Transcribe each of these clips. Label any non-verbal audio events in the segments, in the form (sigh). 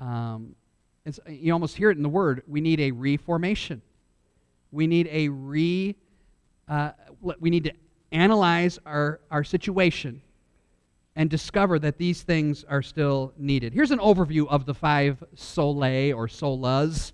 Um, you almost hear it in the word. We need a reformation. We need a re. Uh, we need to analyze our, our situation and discover that these things are still needed. Here's an overview of the five solae or solas.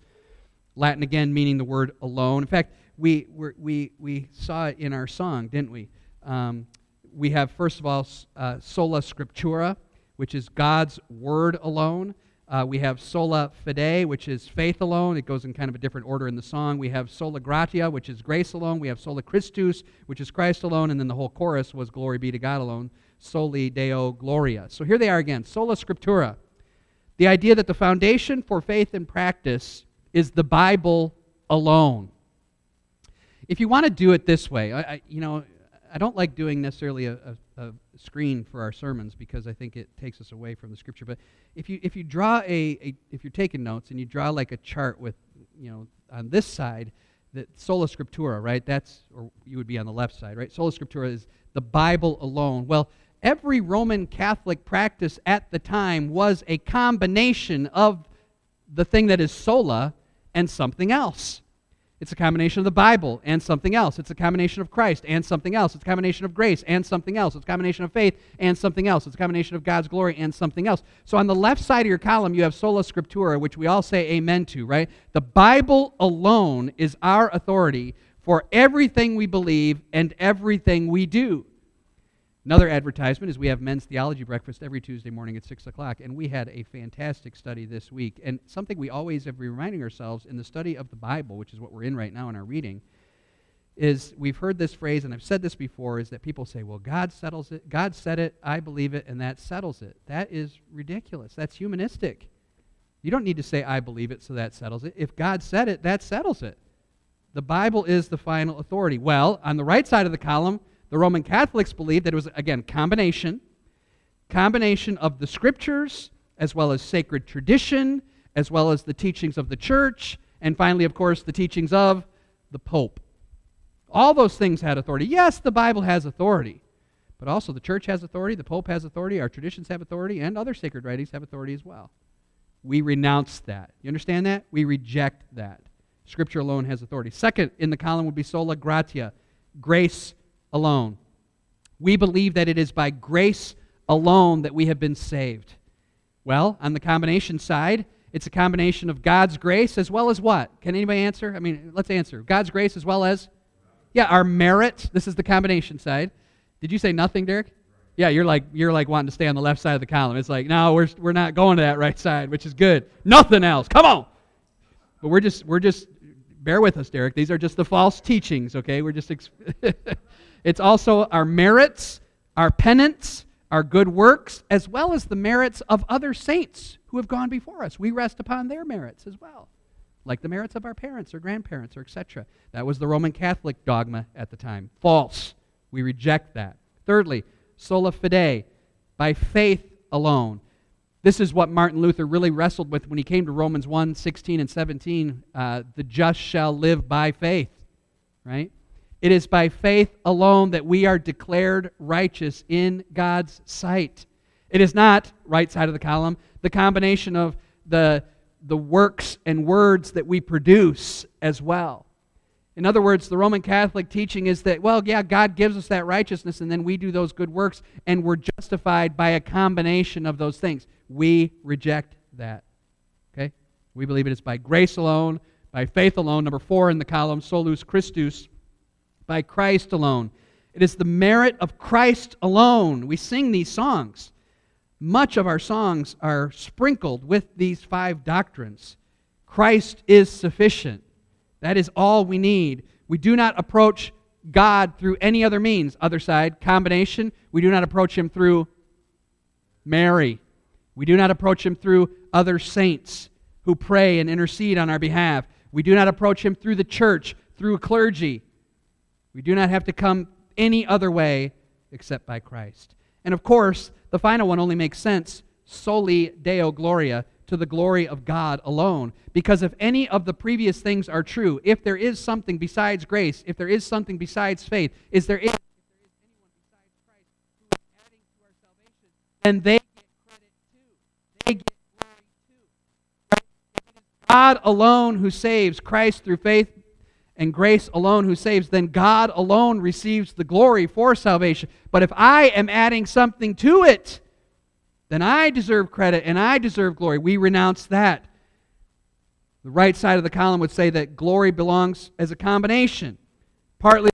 Latin again meaning the word alone. In fact, we, we, we saw it in our song, didn't we? Um, we have, first of all, uh, sola scriptura, which is God's word alone. Uh, we have sola fide, which is faith alone. It goes in kind of a different order in the song. We have sola gratia, which is grace alone. We have sola Christus, which is Christ alone. And then the whole chorus was glory be to God alone, soli deo gloria. So here they are again sola scriptura. The idea that the foundation for faith and practice is the Bible alone. If you want to do it this way, I, I you know, I don't like doing necessarily a, a, a, screen for our sermons because I think it takes us away from the scripture. But if you if you draw a, a if you're taking notes and you draw like a chart with you know on this side that sola scriptura, right? That's or you would be on the left side, right? Sola scriptura is the Bible alone. Well, every Roman Catholic practice at the time was a combination of the thing that is sola and something else. It's a combination of the Bible and something else. It's a combination of Christ and something else. It's a combination of grace and something else. It's a combination of faith and something else. It's a combination of God's glory and something else. So on the left side of your column, you have sola scriptura, which we all say amen to, right? The Bible alone is our authority for everything we believe and everything we do. Another advertisement is we have men's theology breakfast every Tuesday morning at 6 o'clock, and we had a fantastic study this week. And something we always have been reminding ourselves in the study of the Bible, which is what we're in right now in our reading, is we've heard this phrase, and I've said this before, is that people say, well, God settles it. God said it, I believe it, and that settles it. That is ridiculous. That's humanistic. You don't need to say, I believe it, so that settles it. If God said it, that settles it. The Bible is the final authority. Well, on the right side of the column, the Roman Catholics believed that it was, again, combination, combination of the scriptures, as well as sacred tradition, as well as the teachings of the church, and finally, of course, the teachings of the Pope. All those things had authority. Yes, the Bible has authority, but also the church has authority, the Pope has authority, our traditions have authority, and other sacred writings have authority as well. We renounce that. You understand that? We reject that. Scripture alone has authority. Second in the column would be sola gratia, grace alone. We believe that it is by grace alone that we have been saved. Well, on the combination side, it's a combination of God's grace as well as what? Can anybody answer? I mean, let's answer. God's grace as well as? Yeah, our merit. This is the combination side. Did you say nothing, Derek? Yeah, you're like you're like wanting to stay on the left side of the column. It's like, no, we're we're not going to that right side, which is good. Nothing else. Come on. But we're just we're just bear with us, Derek. These are just the false teachings, okay? We're just (laughs) It's also our merits, our penance, our good works, as well as the merits of other saints who have gone before us. We rest upon their merits as well, like the merits of our parents or grandparents or etc. That was the Roman Catholic dogma at the time. False. We reject that. Thirdly, sola fide, by faith alone. This is what Martin Luther really wrestled with when he came to Romans 1 16 and 17. Uh, the just shall live by faith, right? It is by faith alone that we are declared righteous in God's sight. It is not, right side of the column, the combination of the, the works and words that we produce as well. In other words, the Roman Catholic teaching is that, well, yeah, God gives us that righteousness, and then we do those good works, and we're justified by a combination of those things. We reject that. Okay? We believe it is by grace alone, by faith alone. Number four in the column, solus Christus, by Christ alone. It is the merit of Christ alone. We sing these songs. Much of our songs are sprinkled with these five doctrines. Christ is sufficient. That is all we need. We do not approach God through any other means. Other side, combination. We do not approach Him through Mary. We do not approach Him through other saints who pray and intercede on our behalf. We do not approach Him through the church, through clergy. We do not have to come any other way except by Christ. And of course, the final one only makes sense soli deo gloria, to the glory of God alone. Because if any of the previous things are true, if there is something besides grace, if there is something besides faith, is there, is, if there is anyone who is adding to our salvation, then they get credit too. They get glory too. God alone who saves, Christ through faith and grace alone who saves, then God alone receives the glory for salvation. But if I am adding something to it, then I deserve credit and I deserve glory. We renounce that. The right side of the column would say that glory belongs as a combination, partly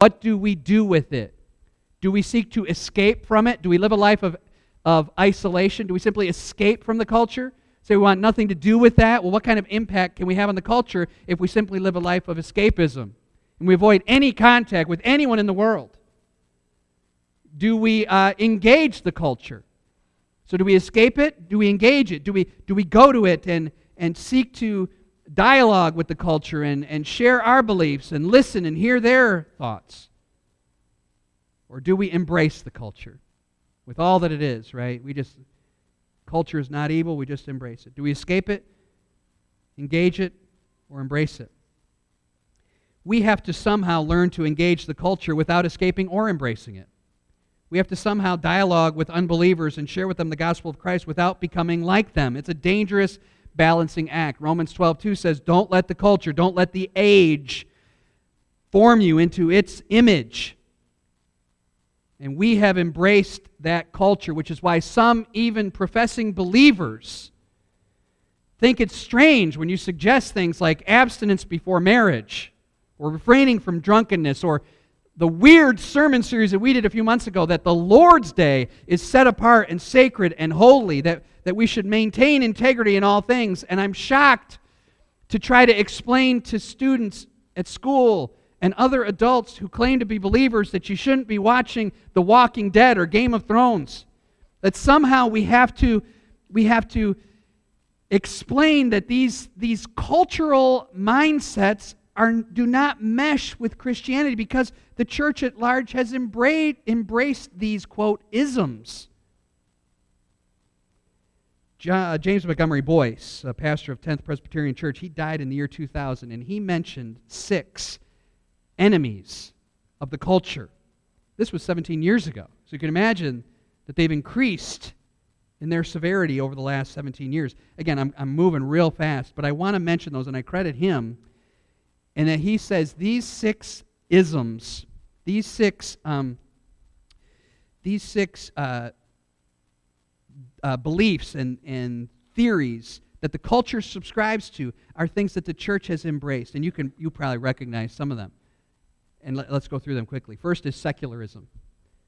What do we do with it? Do we seek to escape from it? Do we live a life of, of isolation? Do we simply escape from the culture? Say we want nothing to do with that? Well, what kind of impact can we have on the culture if we simply live a life of escapism and we avoid any contact with anyone in the world? Do we uh, engage the culture? So, do we escape it? Do we engage it? Do we, do we go to it and, and seek to dialogue with the culture and, and share our beliefs and listen and hear their thoughts? Or do we embrace the culture with all that it is, right? We just, culture is not evil, we just embrace it. Do we escape it, engage it, or embrace it? We have to somehow learn to engage the culture without escaping or embracing it. We have to somehow dialogue with unbelievers and share with them the gospel of Christ without becoming like them. It's a dangerous balancing act. Romans 12, 2 says, Don't let the culture, don't let the age form you into its image. And we have embraced that culture, which is why some, even professing believers, think it's strange when you suggest things like abstinence before marriage, or refraining from drunkenness, or the weird sermon series that we did a few months ago that the Lord's Day is set apart and sacred and holy, that that we should maintain integrity in all things. And I'm shocked to try to explain to students at school and other adults who claim to be believers that you shouldn't be watching The Walking Dead or Game of Thrones. That somehow we have to, we have to explain that these, these cultural mindsets are, do not mesh with Christianity because the church at large has embraced, embraced these, quote, isms. Uh, James Montgomery Boice, a pastor of 10th Presbyterian Church, he died in the year 2000, and he mentioned six enemies of the culture. This was 17 years ago. So you can imagine that they've increased in their severity over the last 17 years. Again, I'm, I'm moving real fast, but I want to mention those, and I credit him. And that he says these six isms, these six, um, these six uh, uh, beliefs and, and theories that the culture subscribes to are things that the church has embraced. And you, can, you probably recognize some of them. And let, us go through them quickly. First is secularism.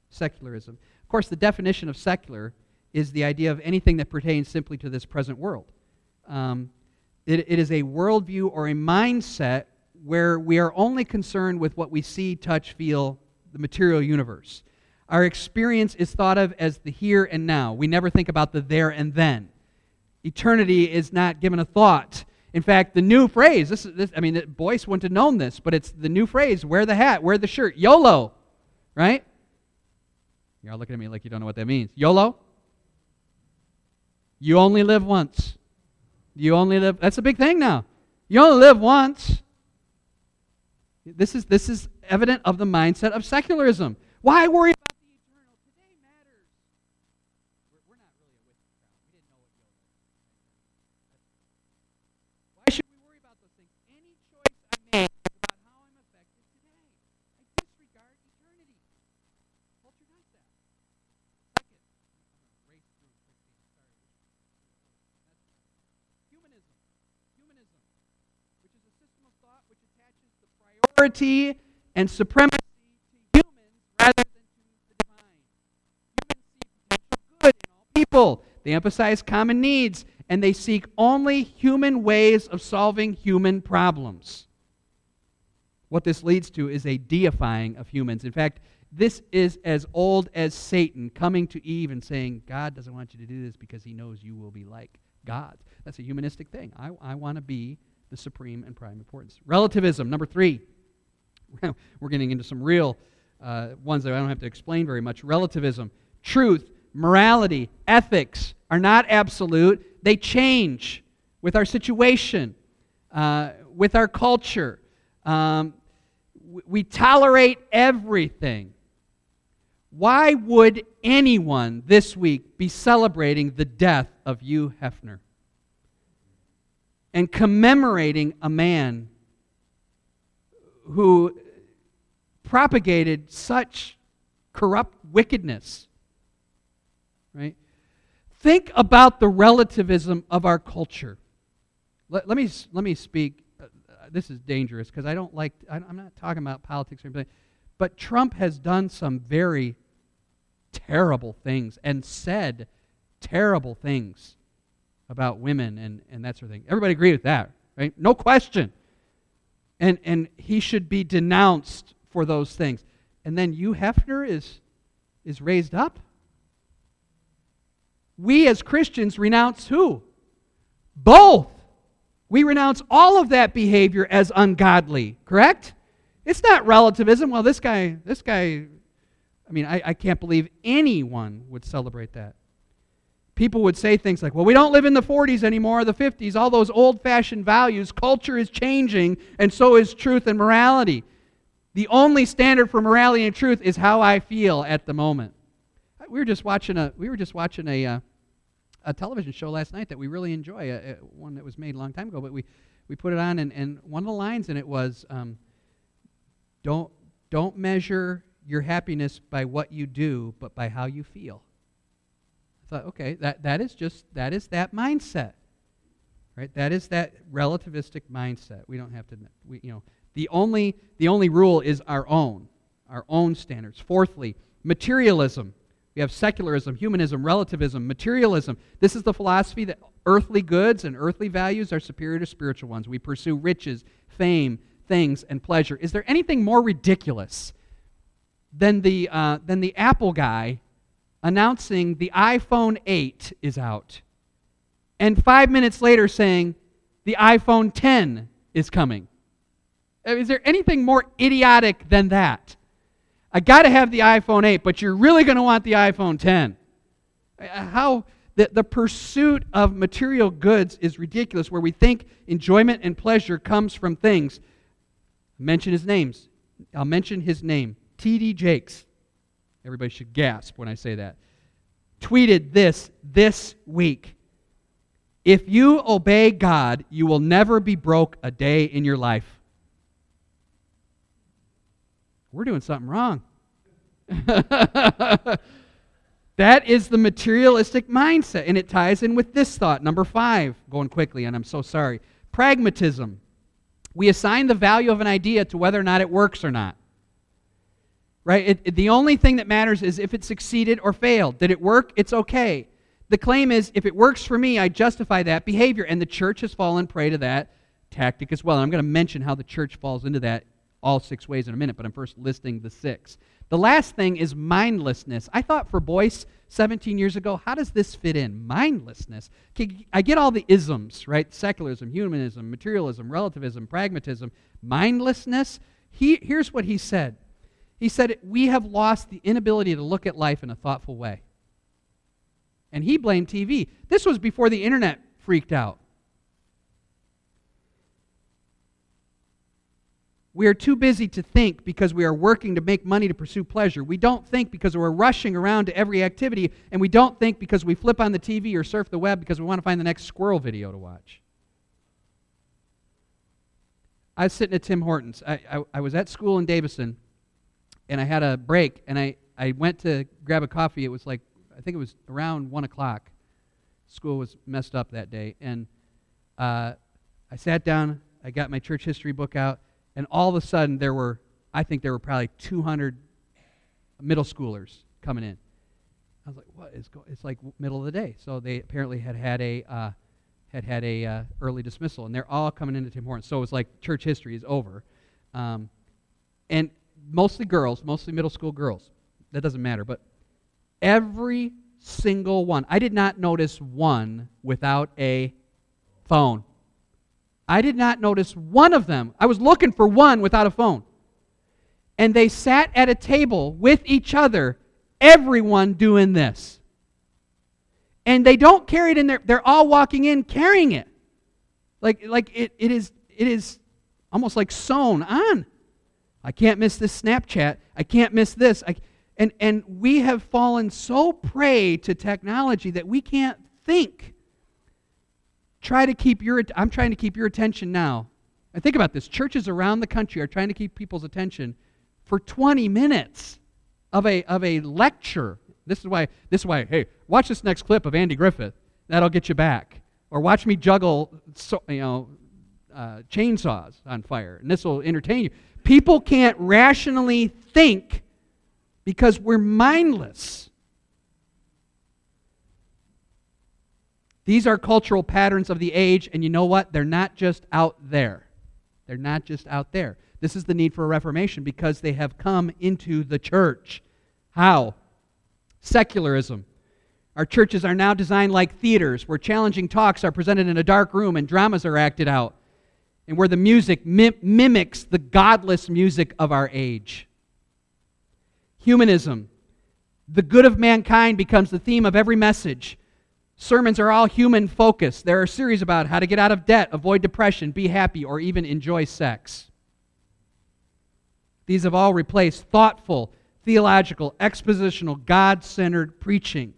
Secularism. Of course, the definition of secular is the idea of anything that pertains simply to this present world. Um, it, it is a worldview or a mindset where we are only concerned with what we see, touch, feel, the material universe. Our experience is thought of as the here and now. We never think about the there and then. Eternity is not given a thought. In fact, the new phrase, this, this I mean, Boice wouldn't have known this, but it's the new phrase wear the hat, wear the shirt, YOLO, right? You're all looking at me like you don't know what that means. YOLO? You only live once. You only live, that's a big thing now. You only live once. This is, this is evident of the mindset of secularism. Why worry culture does that. Second, race through Humanism. Humanism, which is a system of thought which attaches the priority and supremacy to humans rather than to the divine. Humans see potential good in all people. They emphasize common needs and they seek only human ways of solving human problems. What this leads to is a deifying of humans. In fact, this is as old as Satan coming to Eve and saying, God doesn't want you to do this because he knows you will be like God. That's a humanistic thing. I, I want to be the supreme and prime importance. Relativism, number three. (laughs) We're getting into some real uh, ones that I don't have to explain very much. Relativism, truth, morality, ethics are not absolute, they change with our situation, uh, with our culture. Um, we tolerate everything. Why would anyone this week be celebrating the death of Hugh Hefner and commemorating a man who propagated such corrupt wickedness? Right? Think about the relativism of our culture. Let, let me, let me speak. Uh, this is dangerous because I don't like, I'm not talking about politics or anything, but Trump has done some very terrible things and said terrible things about women and, and that sort of thing. Everybody agree with that, right? No question. And, and he should be denounced for those things. And then you, Hefner is, is raised up? We as Christians renounce who? Both. We renounce all of that behavior as ungodly, correct? It's not relativism. Well, this guy, this guy I mean, I, I can't believe anyone would celebrate that. People would say things like, well, we don't live in the 40s anymore, the 50s, all those old fashioned values. Culture is changing, and so is truth and morality. The only standard for morality and truth is how I feel at the moment. We were just watching a, we were just watching a, uh, a television show last night that we really enjoy, a, a, one that was made a long time ago, but we, we put it on, and, and one of the lines in it was, um, don't, don't measure your happiness by what you do, but by how you feel. I thought, okay, that, that is just that is that mindset. Right? That is that relativistic mindset. We don't have to we, you know, the only the only rule is our own, our own standards. Fourthly, materialism. We have secularism, humanism, relativism, materialism. This is the philosophy that earthly goods and earthly values are superior to spiritual ones. We pursue riches, fame, things, and pleasure. Is there anything more ridiculous than the, uh, than the Apple guy announcing the iPhone 8 is out. And five minutes later saying the iPhone 10 is coming. Uh, is there anything more idiotic than that? I got to have the iPhone 8, but you're really going to want the iPhone 10. Uh, how the, the pursuit of material goods is ridiculous, where we think enjoyment and pleasure comes from things. mention his names. I'll mention his name. T.D. Jakes, everybody should gasp when I say that, tweeted this this week. If you obey God, you will never be broke a day in your life. We're doing something wrong. (laughs) that is the materialistic mindset, and it ties in with this thought. Number five, going quickly, and I'm so sorry. Pragmatism. We assign the value of an idea to whether or not it works or not right? It, it, the only thing that matters is if it succeeded or failed. Did it work? It's okay. The claim is if it works for me, I justify that behavior. And the church has fallen prey to that tactic as well. And I'm going to mention how the church falls into that all six ways in a minute, but I'm first listing the six. The last thing is mindlessness. I thought for Boice 17 years ago, how does this fit in? Mindlessness. I get all the isms, right? Secularism, humanism, materialism, relativism, pragmatism. Mindlessness. He, here's what he said he said, We have lost the inability to look at life in a thoughtful way. And he blamed TV. This was before the internet freaked out. We are too busy to think because we are working to make money to pursue pleasure. We don't think because we're rushing around to every activity, and we don't think because we flip on the TV or surf the web because we want to find the next squirrel video to watch. I was sitting at Tim Hortons. I, I, I was at school in Davison, and I had a break, and I, I went to grab a coffee. It was like, I think it was around 1 o'clock. School was messed up that day. And uh, I sat down, I got my church history book out, and all of a sudden there were, I think there were probably 200 middle schoolers coming in. I was like, what is going? It's like middle of the day. So they apparently had had a uh, had had a uh, early dismissal, and they're all coming into Tim Hortons. So it was like church history is over, um, and mostly girls, mostly middle school girls. That doesn't matter, but every single one. I did not notice one without a phone. I did not notice one of them. I was looking for one without a phone. And they sat at a table with each other, everyone doing this. And they don't carry it in there, they're all walking in carrying it. Like, like it, it, is, it is almost like sewn on. I can't miss this Snapchat. I can't miss this. I, and, and we have fallen so prey to technology that we can't think. Try to keep your, I'm trying to keep your attention now. And think about this churches around the country are trying to keep people's attention for 20 minutes of a, of a lecture. This is why, this is why, hey, watch this next clip of Andy Griffith. That'll get you back. Or watch me juggle, so, you know, uh, chainsaws on fire, and this will entertain you. People can't rationally think because we're mindless. These are cultural patterns of the age, and you know what? They're not just out there. They're not just out there. This is the need for a reformation because they have come into the church. How? Secularism. Our churches are now designed like theaters where challenging talks are presented in a dark room and dramas are acted out, and where the music mim- mimics the godless music of our age. Humanism. The good of mankind becomes the theme of every message. Sermons are all human focused. There are series about how to get out of debt, avoid depression, be happy, or even enjoy sex. These have all replaced thoughtful, theological, expositional, God centered preaching.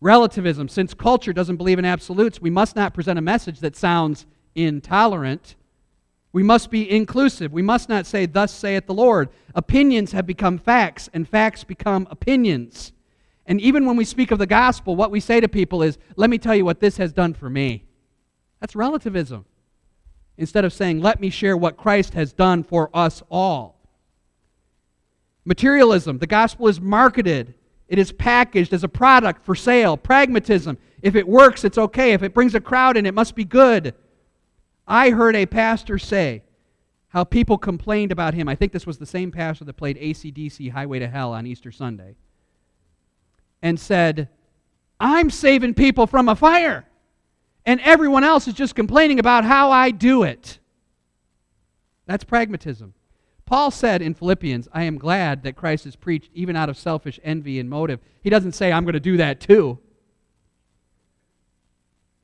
Relativism. Since culture doesn't believe in absolutes, we must not present a message that sounds intolerant. We must be inclusive. We must not say, Thus saith the Lord. Opinions have become facts, and facts become opinions. And even when we speak of the gospel, what we say to people is, Let me tell you what this has done for me. That's relativism. Instead of saying, Let me share what Christ has done for us all. Materialism. The gospel is marketed, it is packaged as a product for sale. Pragmatism. If it works, it's okay. If it brings a crowd in, it must be good. I heard a pastor say how people complained about him. I think this was the same pastor that played ACDC Highway to Hell on Easter Sunday. And said, I'm saving people from a fire. And everyone else is just complaining about how I do it. That's pragmatism. Paul said in Philippians, I am glad that Christ is preached even out of selfish envy and motive. He doesn't say, I'm going to do that too.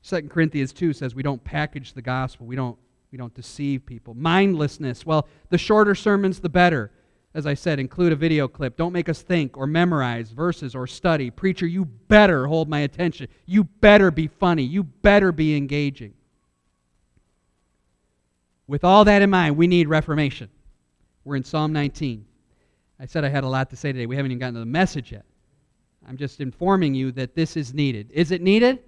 2 Corinthians 2 says we don't package the gospel, we don't, we don't deceive people. Mindlessness. Well, the shorter sermons, the better. As I said, include a video clip. Don't make us think or memorize verses or study. Preacher, you better hold my attention. You better be funny. You better be engaging. With all that in mind, we need reformation. We're in Psalm 19. I said I had a lot to say today. We haven't even gotten to the message yet. I'm just informing you that this is needed. Is it needed?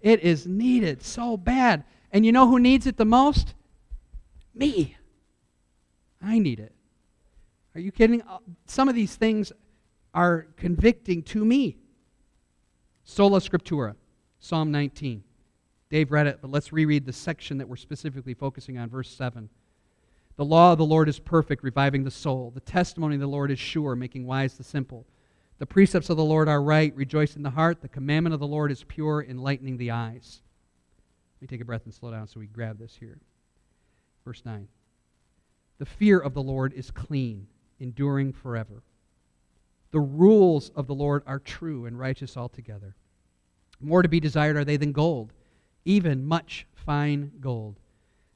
It is needed so bad. And you know who needs it the most? Me. I need it. Are you kidding? Uh, some of these things are convicting to me. Sola Scriptura, Psalm 19. Dave read it, but let's reread the section that we're specifically focusing on, verse 7. The law of the Lord is perfect, reviving the soul. The testimony of the Lord is sure, making wise the simple. The precepts of the Lord are right, rejoicing the heart. The commandment of the Lord is pure, enlightening the eyes. Let me take a breath and slow down so we grab this here. Verse 9. The fear of the Lord is clean, enduring forever. The rules of the Lord are true and righteous altogether. More to be desired are they than gold, even much fine gold.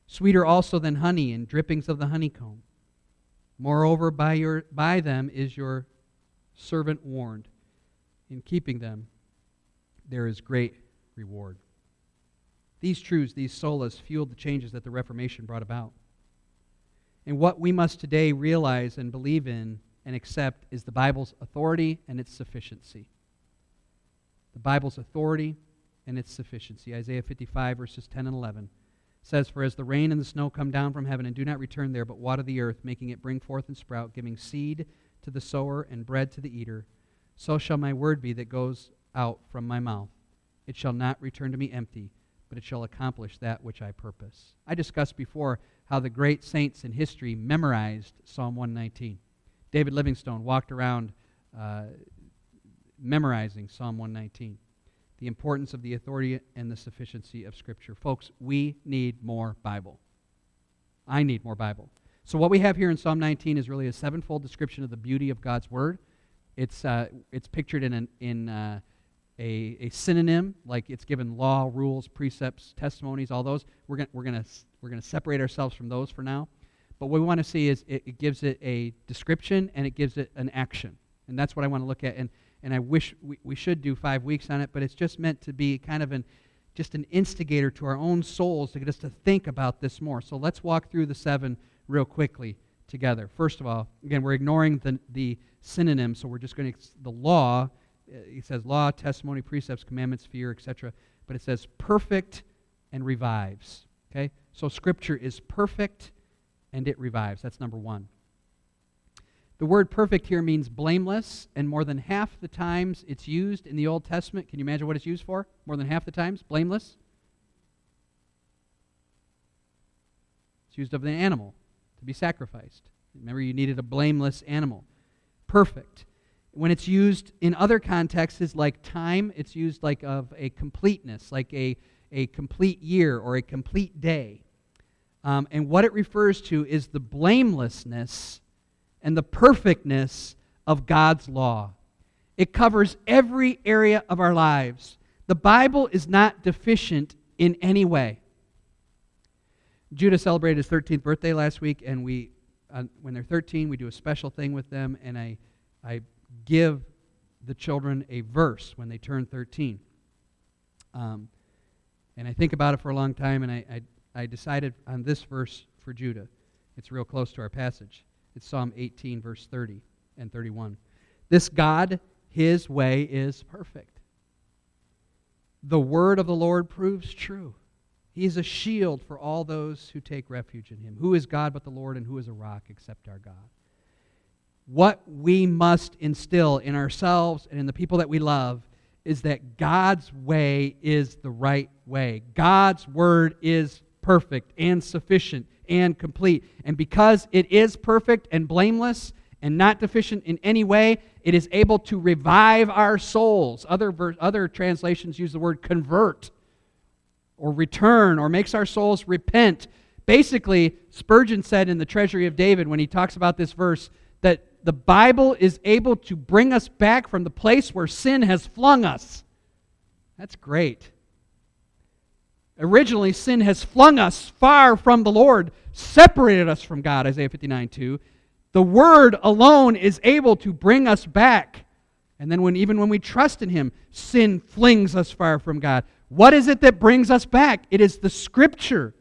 Sweeter also than honey and drippings of the honeycomb. Moreover, by, your, by them is your servant warned. In keeping them, there is great reward. These truths, these solas, fueled the changes that the Reformation brought about. And what we must today realize and believe in and accept is the Bible's authority and its sufficiency. The Bible's authority and its sufficiency. Isaiah 55, verses 10 and 11 says, For as the rain and the snow come down from heaven and do not return there, but water the earth, making it bring forth and sprout, giving seed to the sower and bread to the eater, so shall my word be that goes out from my mouth. It shall not return to me empty, but it shall accomplish that which I purpose. I discussed before how the great saints in history memorized Psalm 119. David Livingstone walked around uh, memorizing Psalm 119 the importance of the authority and the sufficiency of Scripture. Folks, we need more Bible. I need more Bible. So, what we have here in Psalm 19 is really a sevenfold description of the beauty of God's Word. It's, uh, it's pictured in, an, in uh, a, a synonym, like it's given law, rules, precepts, testimonies, all those. We're going we're gonna, we're gonna separate ourselves from those for now. But what we want to see is it, it gives it a description and it gives it an action. And that's what I want to look at. And and I wish we, we should do five weeks on it, but it's just meant to be kind of an just an instigator to our own souls to get us to think about this more. So let's walk through the seven real quickly together. First of all, again, we're ignoring the, the synonyms, so we're just going to, the law, uh, it says law, testimony, precepts, commandments, fear, etc. But it says perfect and revives. Okay? So Scripture is perfect and it revives. That's number one. The word perfect here means blameless, and more than half the times it's used in the Old Testament. Can you imagine what it's used for? More than half the times? Blameless? It's used of an animal to be sacrificed. Remember, you needed a blameless animal. Perfect. When it's used in other contexts, like time, it's used like of a completeness, like a, a complete year or a complete day. Um, and what it refers to is the blamelessness and the perfectness of God's law. It covers every area of our lives. The Bible is not deficient in any way. Judah celebrated his 13th birthday last week, and we, uh, when they're 13, we do a special thing with them, and I, I give the children a verse when they turn 13. Um, and I think about it for a long time, and I, I, I decided on this verse for Judah. It's real close to our passage. It's Psalm 18, verse 30 and 31. This God, his way is perfect. The word of the Lord proves true. He is a shield for all those who take refuge in him. Who is God but the Lord, and who is a rock except our God? What we must instill in ourselves and in the people that we love is that God's way is the right way. God's word is perfect and sufficient and complete. And because it is perfect and blameless and not deficient in any way, it is able to revive our souls. Other, ver- other translations use the word convert or return or makes our souls repent. Basically, Spurgeon said in the Treasury of David when he talks about this verse that the Bible is able to bring us back from the place where sin has flung us. That's great. Originally, sin has flung us far from the Lord, separated us from God, Isaiah 59 2. The Word alone is able to bring us back. And then, when, even when we trust in Him, sin flings us far from God. What is it that brings us back? It is the Scripture.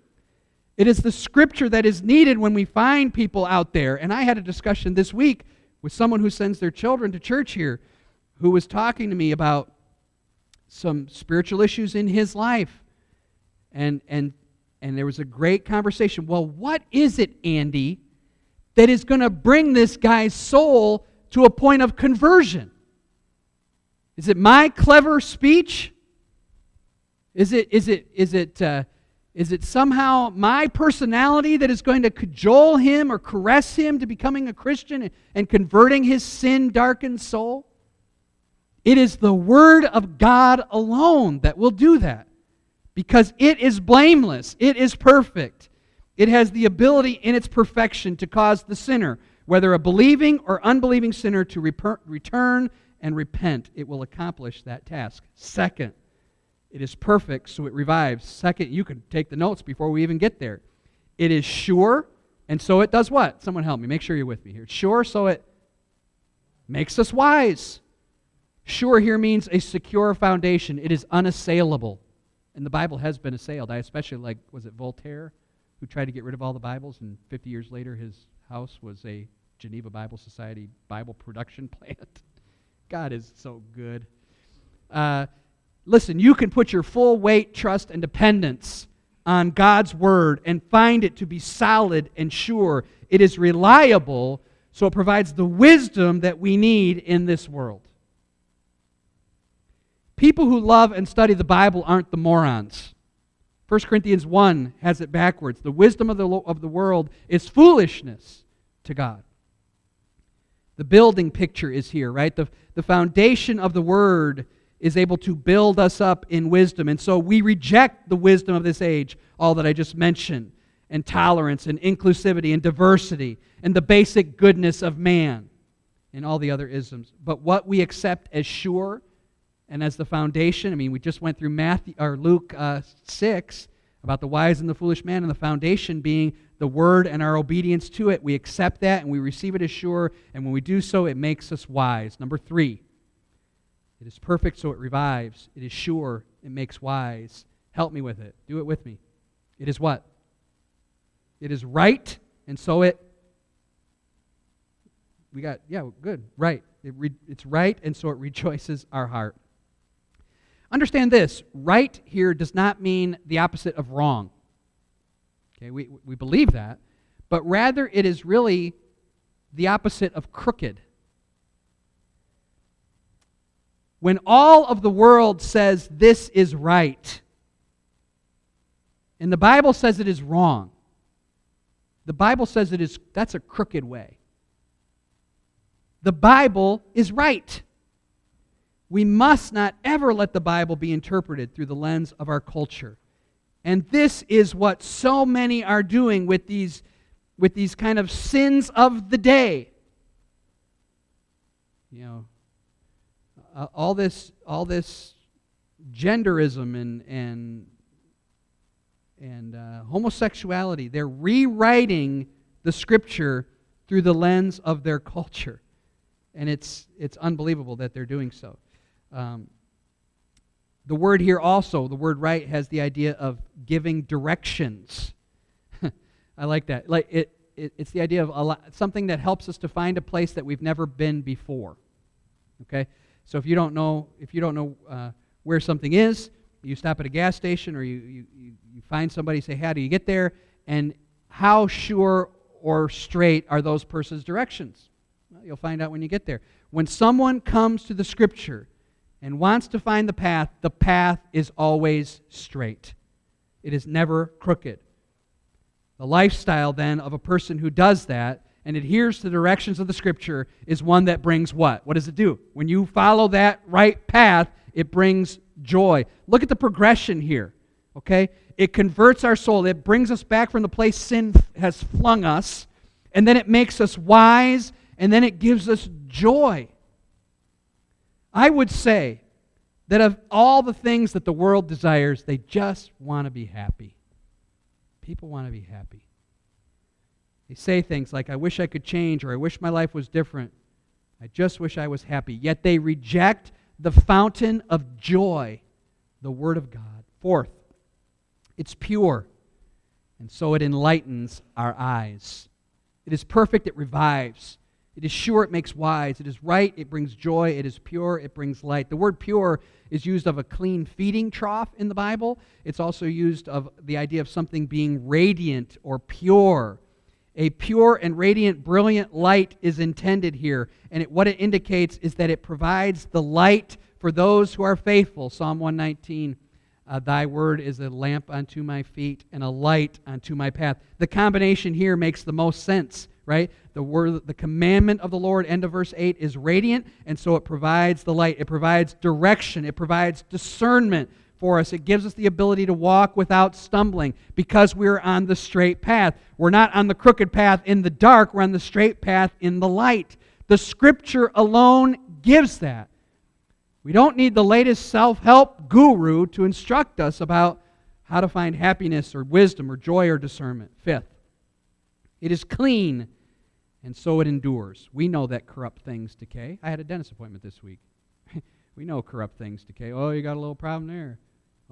It is the Scripture that is needed when we find people out there. And I had a discussion this week with someone who sends their children to church here who was talking to me about some spiritual issues in his life. And, and and there was a great conversation. Well, what is it, Andy, that is going to bring this guy's soul to a point of conversion? Is it my clever speech? Is it, is it, is it, uh, is it somehow my personality that is going to cajole him or caress him to becoming a Christian and, converting his sin darkened soul? It is the Word of God alone that will do that because it is blameless, it is perfect. It has the ability in its perfection to cause the sinner, whether a believing or unbelieving sinner, to return and repent. It will accomplish that task. Second, it is perfect, so it revives. Second, you can take the notes before we even get there. It is sure, and so it does what? Someone help me. Make sure you're with me here. sure, so it makes us wise. Sure here means a secure foundation, it is unassailable. And the Bible has been assailed. I especially like, was it Voltaire, who tried to get rid of all the Bibles, and 50 years later his house was a Geneva Bible Society Bible production (laughs) plant. God is so good. Uh, listen, you can put your full weight, trust, and dependence on God's word and find it to be solid and sure. It is reliable, so it provides the wisdom that we need in this world. People who love and study the Bible aren't the morons. 1 Corinthians 1 has it backwards. The wisdom of the, of the world is foolishness to God. The building picture is here, right? The, the foundation of the Word is able to build us up in wisdom. And so we reject the wisdom of this age, all that I just mentioned, and tolerance and inclusivity and diversity and the basic goodness of man and all the other isms. But what we accept as sure and as the foundation. I mean, we just went through Matthew or Luke uh, six about the wise and the foolish man, and the foundation being the word and our obedience to it. We accept that and we receive it as sure, and when we do so, it makes us wise. Number three, it is perfect, so it revives. It is sure, it makes wise. Help me with it. Do it with me. It is what? It is right, and so it. We got, yeah, good, right. It re, it's right, and so it (laughs) rejoices our heart. Understand this right here does not mean the opposite of wrong. Okay, we, we believe that, but rather it is really the opposite of crooked. When all of the world says this is right, and the Bible says it is wrong, the Bible says it is that's a crooked way. The Bible is right we must not ever let the Bible be interpreted through the lens of our culture. And this is what so many are doing with these, with these kind of sins of the day. You know, uh, all this, all this genderism and, and, and uh, homosexuality, they're rewriting the scripture through the lens of their culture. And it's, it's unbelievable that they're doing so. Um, the word here also, the word right, has the idea of giving directions. (laughs) I like that. Like it, it, it's the idea of lot, something that helps us to find a place that we've never been before. Okay, so if you don't know, if you don't know uh, where something is, you stop at a gas station or you, you, you find somebody, say, "How do you get there?" And how sure or straight are those persons' directions? Well, you'll find out when you get there. When someone comes to the Scripture and wants to find the path, the path is always straight. It is never crooked. The lifestyle, then, of a person who does that and adheres to the directions of the Scripture is one that brings what? What does it do? When you follow that right path, it brings joy. Look at the progression here, okay? It converts our soul, it brings us back from the place sin has flung us, and then it makes us wise, and then it gives us joy. I would say that of all the things that the world desires, they just want to be happy. People want to be happy. They say things like, I wish I could change, or I wish my life was different. I just wish I was happy. Yet they reject the fountain of joy, the Word of God. Fourth, it's pure, and so it enlightens our eyes. It is perfect, it revives. It is sure, it makes wise. It is right, it brings joy. It is pure, it brings light. The word pure is used of a clean feeding trough in the Bible. It's also used of the idea of something being radiant or pure. A pure and radiant, brilliant light is intended here. And it, what it indicates is that it provides the light for those who are faithful. Psalm 119 uh, Thy word is a lamp unto my feet and a light unto my path. The combination here makes the most sense right? The word, the commandment of the Lord, end of verse 8, is radiant, and so it provides the light. It provides direction. It provides discernment for us. It gives us the ability to walk without stumbling because we're on the straight path. We're not on the crooked path in the dark, we're on the straight path in the light. The scripture alone gives that. We don't need the latest self help guru to instruct us about how to find happiness or wisdom or joy or discernment. Fifth, it is clean, and so it endures. We know that corrupt things decay. I had a dentist appointment this week. (laughs) we know corrupt things decay. Oh, you got a little problem there.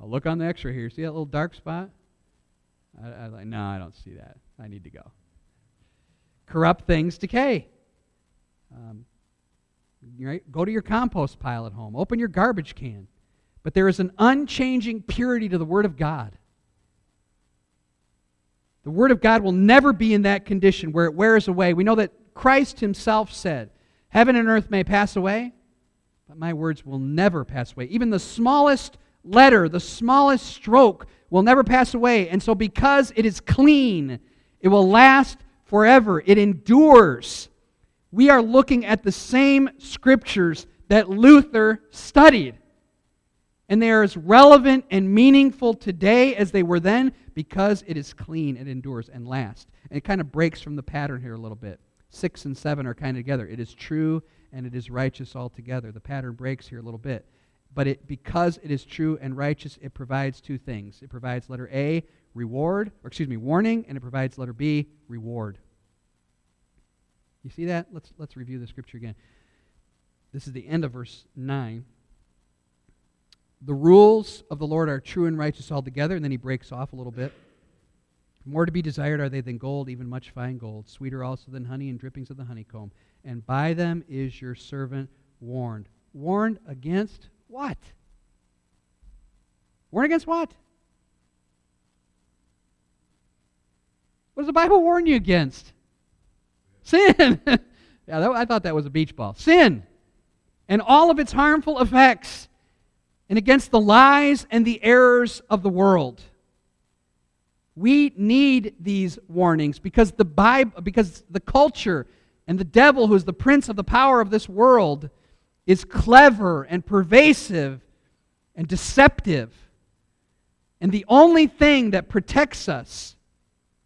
I'll look on the x ray here. See that little dark spot? I, I like, no, I don't see that. I need to go. Corrupt things decay. Um, right? Go to your compost pile at home. Open your garbage can. But there is an unchanging purity to the Word of God. The Word of God will never be in that condition where it wears away. We know that Christ Himself said, Heaven and earth may pass away, but my words will never pass away. Even the smallest letter, the smallest stroke will never pass away. And so, because it is clean, it will last forever, it endures. We are looking at the same scriptures that Luther studied. And they are as relevant and meaningful today as they were then because it is clean, it endures, and lasts. And it kind of breaks from the pattern here a little bit. Six and seven are kind of together. It is true and it is righteous altogether. The pattern breaks here a little bit. But it, because it is true and righteous, it provides two things. It provides letter A, reward, or excuse me, warning, and it provides letter B, reward. You see that? Let's, let's review the scripture again. This is the end of verse 9. The rules of the Lord are true and righteous altogether, and then he breaks off a little bit. More to be desired are they than gold, even much fine gold, sweeter also than honey and drippings of the honeycomb. And by them is your servant warned. Warned against what? Warned against what? What does the Bible warn you against? Sin. (laughs) yeah, that, I thought that was a beach ball. Sin and all of its harmful effects and against the lies and the errors of the world. We need these warnings because the Bible because the culture and the devil who is the prince of the power of this world is clever and pervasive and deceptive. And the only thing that protects us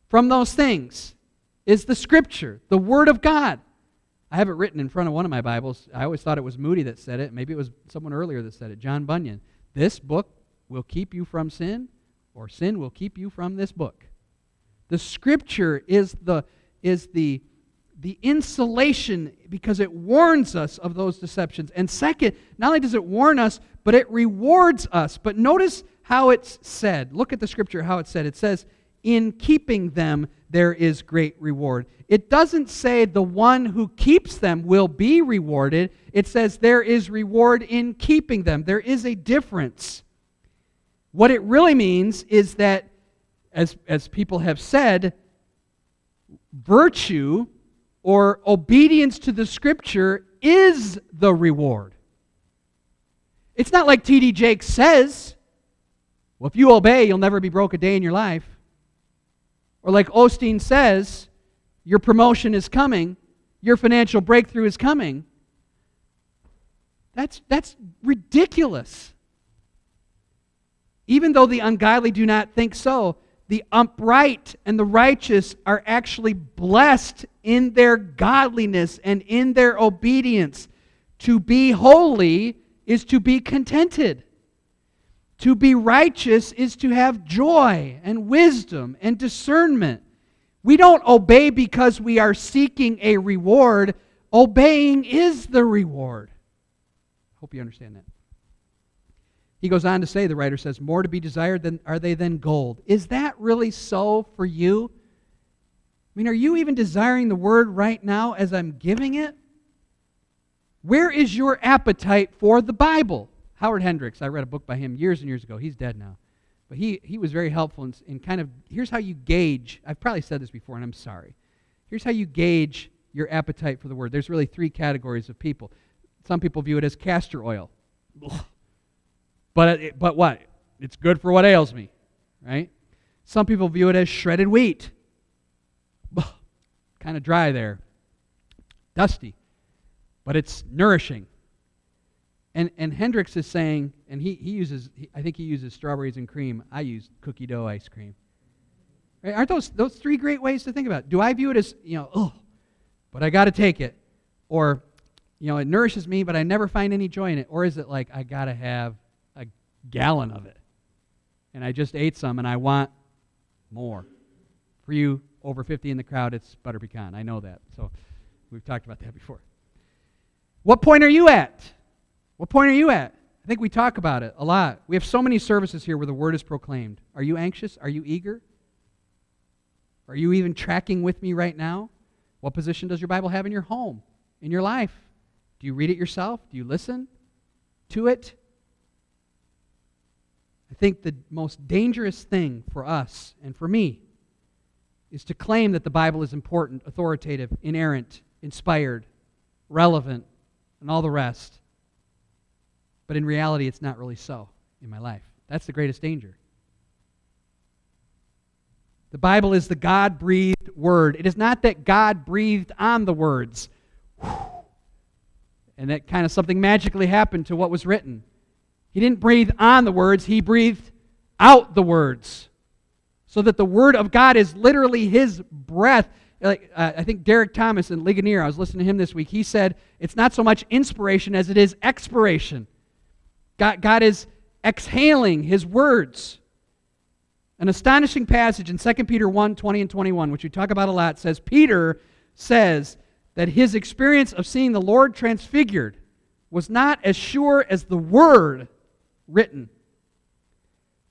from those things is the scripture, the word of God. I have it written in front of one of my Bibles. I always thought it was Moody that said it. Maybe it was someone earlier that said it, John Bunyan. This book will keep you from sin, or sin will keep you from this book. The scripture is the, is the, the insulation because it warns us of those deceptions. And second, not only does it warn us, but it rewards us. But notice how it's said. Look at the scripture, how it's said. It says, In keeping them, there is great reward. It doesn't say the one who keeps them will be rewarded. It says there is reward in keeping them. There is a difference. What it really means is that, as, as people have said, virtue or obedience to the scripture is the reward. It's not like T.D. Jakes says, well, if you obey, you'll never be broke a day in your life. Or like Osteen says, your promotion is coming, your financial breakthrough is coming. That's, that's ridiculous. Even though the ungodly do not think so, the upright and the righteous are actually blessed in their godliness and in their obedience. To be holy is to be contented. To be righteous is to have joy and wisdom and discernment. We don't obey because we are seeking a reward. Obeying is the reward. Hope you understand that. He goes on to say, the writer says, More to be desired than are they than gold. Is that really so for you? I mean, are you even desiring the word right now as I'm giving it? Where is your appetite for the Bible? Howard Hendricks, I read a book by him years and years ago. He's dead now. But he, he was very helpful in, in kind of here's how you gauge. I've probably said this before, and I'm sorry. Here's how you gauge your appetite for the word. There's really three categories of people. Some people view it as castor oil. (laughs) But, it, but what? It's good for what ails me, right? Some people view it as shredded wheat. (laughs) kind of dry there, dusty, but it's nourishing. And, and Hendricks is saying, and he, he uses, he, I think he uses strawberries and cream. I use cookie dough ice cream. Right? Aren't those, those three great ways to think about it? Do I view it as, you know, oh, but I got to take it? Or, you know, it nourishes me, but I never find any joy in it? Or is it like, I got to have gallon of it? And I just ate some and I want more. For you over 50 in the crowd, it's butter pecan. I know that. So we've talked about that before. What point are you at? What point are you at? I think we talk about it a lot. We have so many services here where the word is proclaimed. Are you anxious? Are you eager? Are you even tracking with me right now? What position does your Bible have in your home, in your life? Do you read it yourself? Do you listen to it? I think the most dangerous thing for us and for me is to claim that the Bible is important, authoritative, inerrant, inspired, relevant, and all the rest. But in reality, it's not really so in my life. That's the greatest danger. The Bible is the God breathed word. It is not that God breathed on the words and that kind of something magically happened to what was written. He didn't breathe on the words, he breathed out the words. So that the word of God is literally his breath. Like, uh, I think Derek Thomas in Ligonier, I was listening to him this week, he said it's not so much inspiration as it is expiration. God, God is exhaling his words. An astonishing passage in 2 Peter 1 20 and 21, which we talk about a lot, says Peter says that his experience of seeing the Lord transfigured was not as sure as the word written.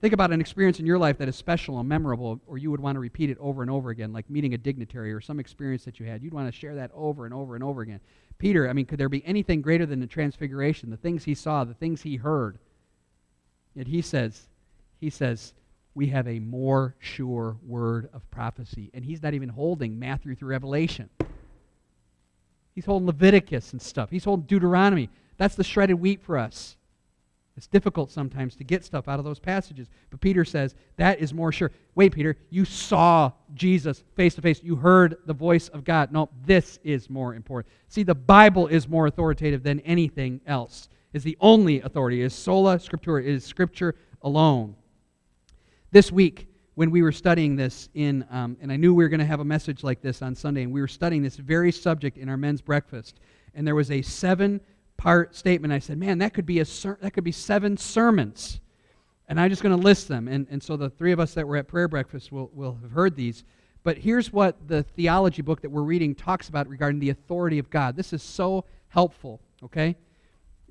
Think about an experience in your life that is special and memorable, or you would want to repeat it over and over again, like meeting a dignitary or some experience that you had. You'd want to share that over and over and over again. Peter, I mean, could there be anything greater than the transfiguration, the things he saw, the things he heard? Yet he says, he says, we have a more sure word of prophecy. And he's not even holding Matthew through Revelation. He's holding Leviticus and stuff. He's holding Deuteronomy. That's the shredded wheat for us. It's difficult sometimes to get stuff out of those passages. But Peter says that is more sure. Wait, Peter, you saw Jesus face to face. You heard the voice of God. No, this is more important. See, the Bible is more authoritative than anything else. Is the only authority. It is sola scriptura. It is scripture alone. This week, when we were studying this in, um, and I knew we were going to have a message like this on Sunday, and we were studying this very subject in our men's breakfast, and there was a seven part statement. I said, man, that could be, a ser- that could be seven sermons. And I'm just going to list them. And, and so the three of us that were at prayer breakfast will, will have heard these. But here's what the theology book that we're reading talks about regarding the authority of God. This is so helpful, okay?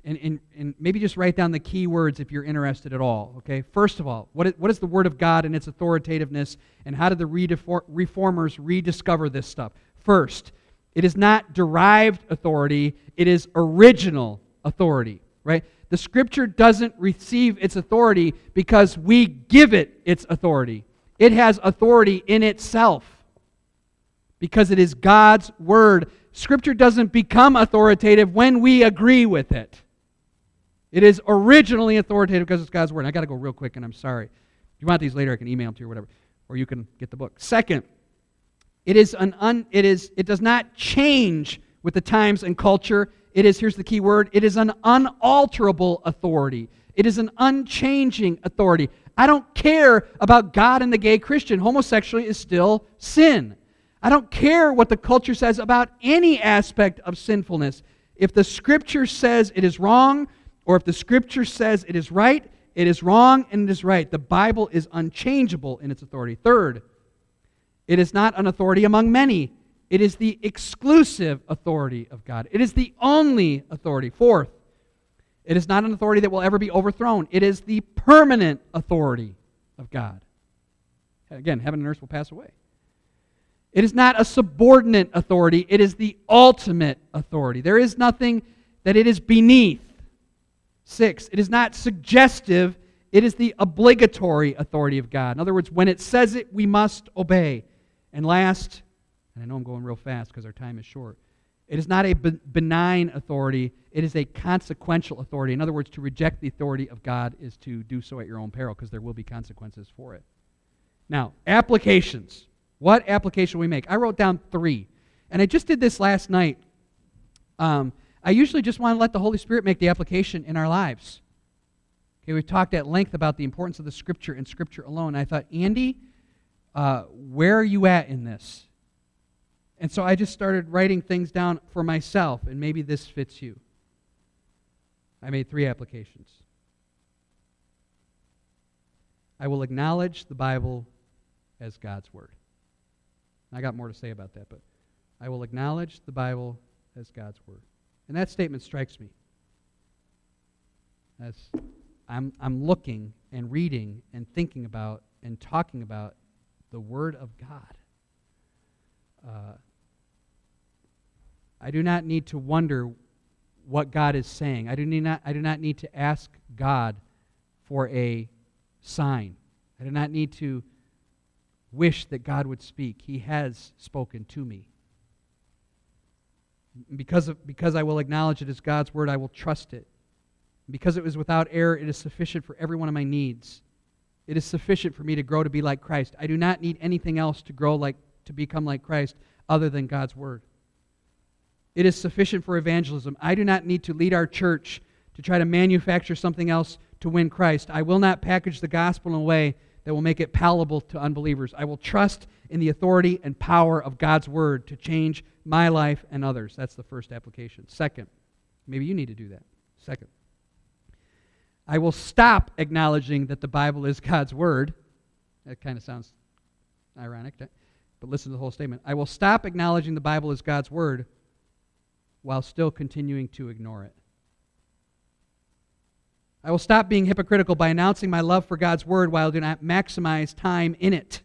And, and, and maybe just write down the key words if you're interested at all, okay? First of all, what is, what is the Word of God and its authoritativeness, and how did the reformers rediscover this stuff? First, it is not derived authority, it is original authority, right? The scripture doesn't receive its authority because we give it its authority. It has authority in itself because it is God's word. Scripture doesn't become authoritative when we agree with it. It is originally authoritative because it's God's word. I got to go real quick, and I'm sorry. If you want these later, I can email them to you or whatever, or you can get the book. Second, it is an un, it is it does not change with the times and culture. It is here's the key word. It is an unalterable authority. It is an unchanging authority. I don't care about God and the gay Christian. Homosexuality is still sin. I don't care what the culture says about any aspect of sinfulness. If the scripture says it is wrong, or if the scripture says it is right, it is wrong and it is right. The Bible is unchangeable in its authority. Third, it is not an authority among many. It is the exclusive authority of God. It is the only authority. Fourth, it is not an authority that will ever be overthrown. It is the permanent authority of God. Again, heaven and earth will pass away. It is not a subordinate authority, it is the ultimate authority. There is nothing that it is beneath. Six, it is not suggestive, it is the obligatory authority of God. In other words, when it says it, we must obey. And last, and I know I'm going real fast because our time is short, it is not a benign authority, it is a consequential authority. In other words, to reject the authority of God is to do so at your own peril because there will be consequences for it. Now, applications. What application we make? I wrote down three. And I just did this last night. Um, I usually just want to let the Holy Spirit make the application in our lives. Okay, we've talked at length about the importance of the Scripture and Scripture alone. I thought, Andy, uh, where are you at in this? And so I just started writing things down for myself, and maybe this fits you. I made three applications. I will acknowledge the Bible as God's Word. I got more to say about that, but I will acknowledge the Bible as God's Word. And that statement strikes me. As I'm, I'm looking and reading and thinking about and talking about the Word of God. Uh, I do not need to wonder what God is saying. I do, not, I do not need to ask God for a sign. I do not need to wish that God would speak. He has spoken to me. Because, of, because I will acknowledge it as God's word, I will trust it. Because it was without error, it is sufficient for every one of my needs. It is sufficient for me to grow to be like Christ. I do not need anything else to grow like to become like Christ other than God's word. It is sufficient for evangelism. I do not need to lead our church to try to manufacture something else to win Christ. I will not package the gospel in a way that will make it palatable to unbelievers. I will trust in the authority and power of God's word to change my life and others. That's the first application. Second, maybe you need to do that. Second, I will stop acknowledging that the Bible is God's word. That kind of sounds ironic, but listen to the whole statement. I will stop acknowledging the Bible is God's word while still continuing to ignore it. I will stop being hypocritical by announcing my love for God's word while I do not maximize time in it.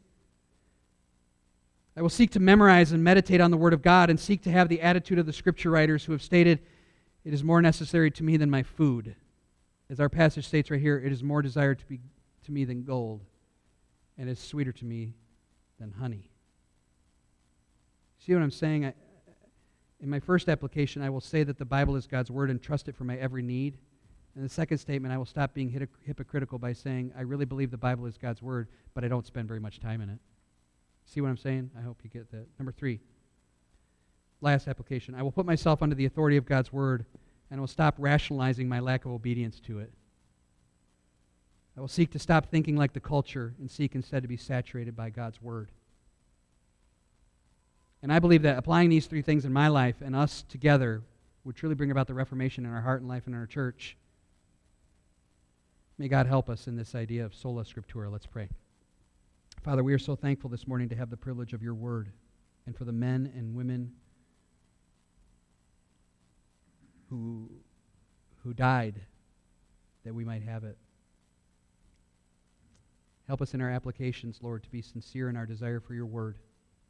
I will seek to memorize and meditate on the word of God and seek to have the attitude of the scripture writers who have stated, It is more necessary to me than my food. As our passage states right here, it is more desired to, be, to me than gold, and is sweeter to me than honey. See what I'm saying? I, in my first application, I will say that the Bible is God's word and trust it for my every need. In the second statement, I will stop being hypocritical by saying, I really believe the Bible is God's word, but I don't spend very much time in it. See what I'm saying? I hope you get that. Number three, last application. I will put myself under the authority of God's word and I will stop rationalizing my lack of obedience to it. I will seek to stop thinking like the culture and seek instead to be saturated by God's word. And I believe that applying these three things in my life and us together would truly bring about the reformation in our heart and life and in our church. May God help us in this idea of sola scriptura. Let's pray. Father, we are so thankful this morning to have the privilege of your word and for the men and women who, who died that we might have it. Help us in our applications, Lord, to be sincere in our desire for your word.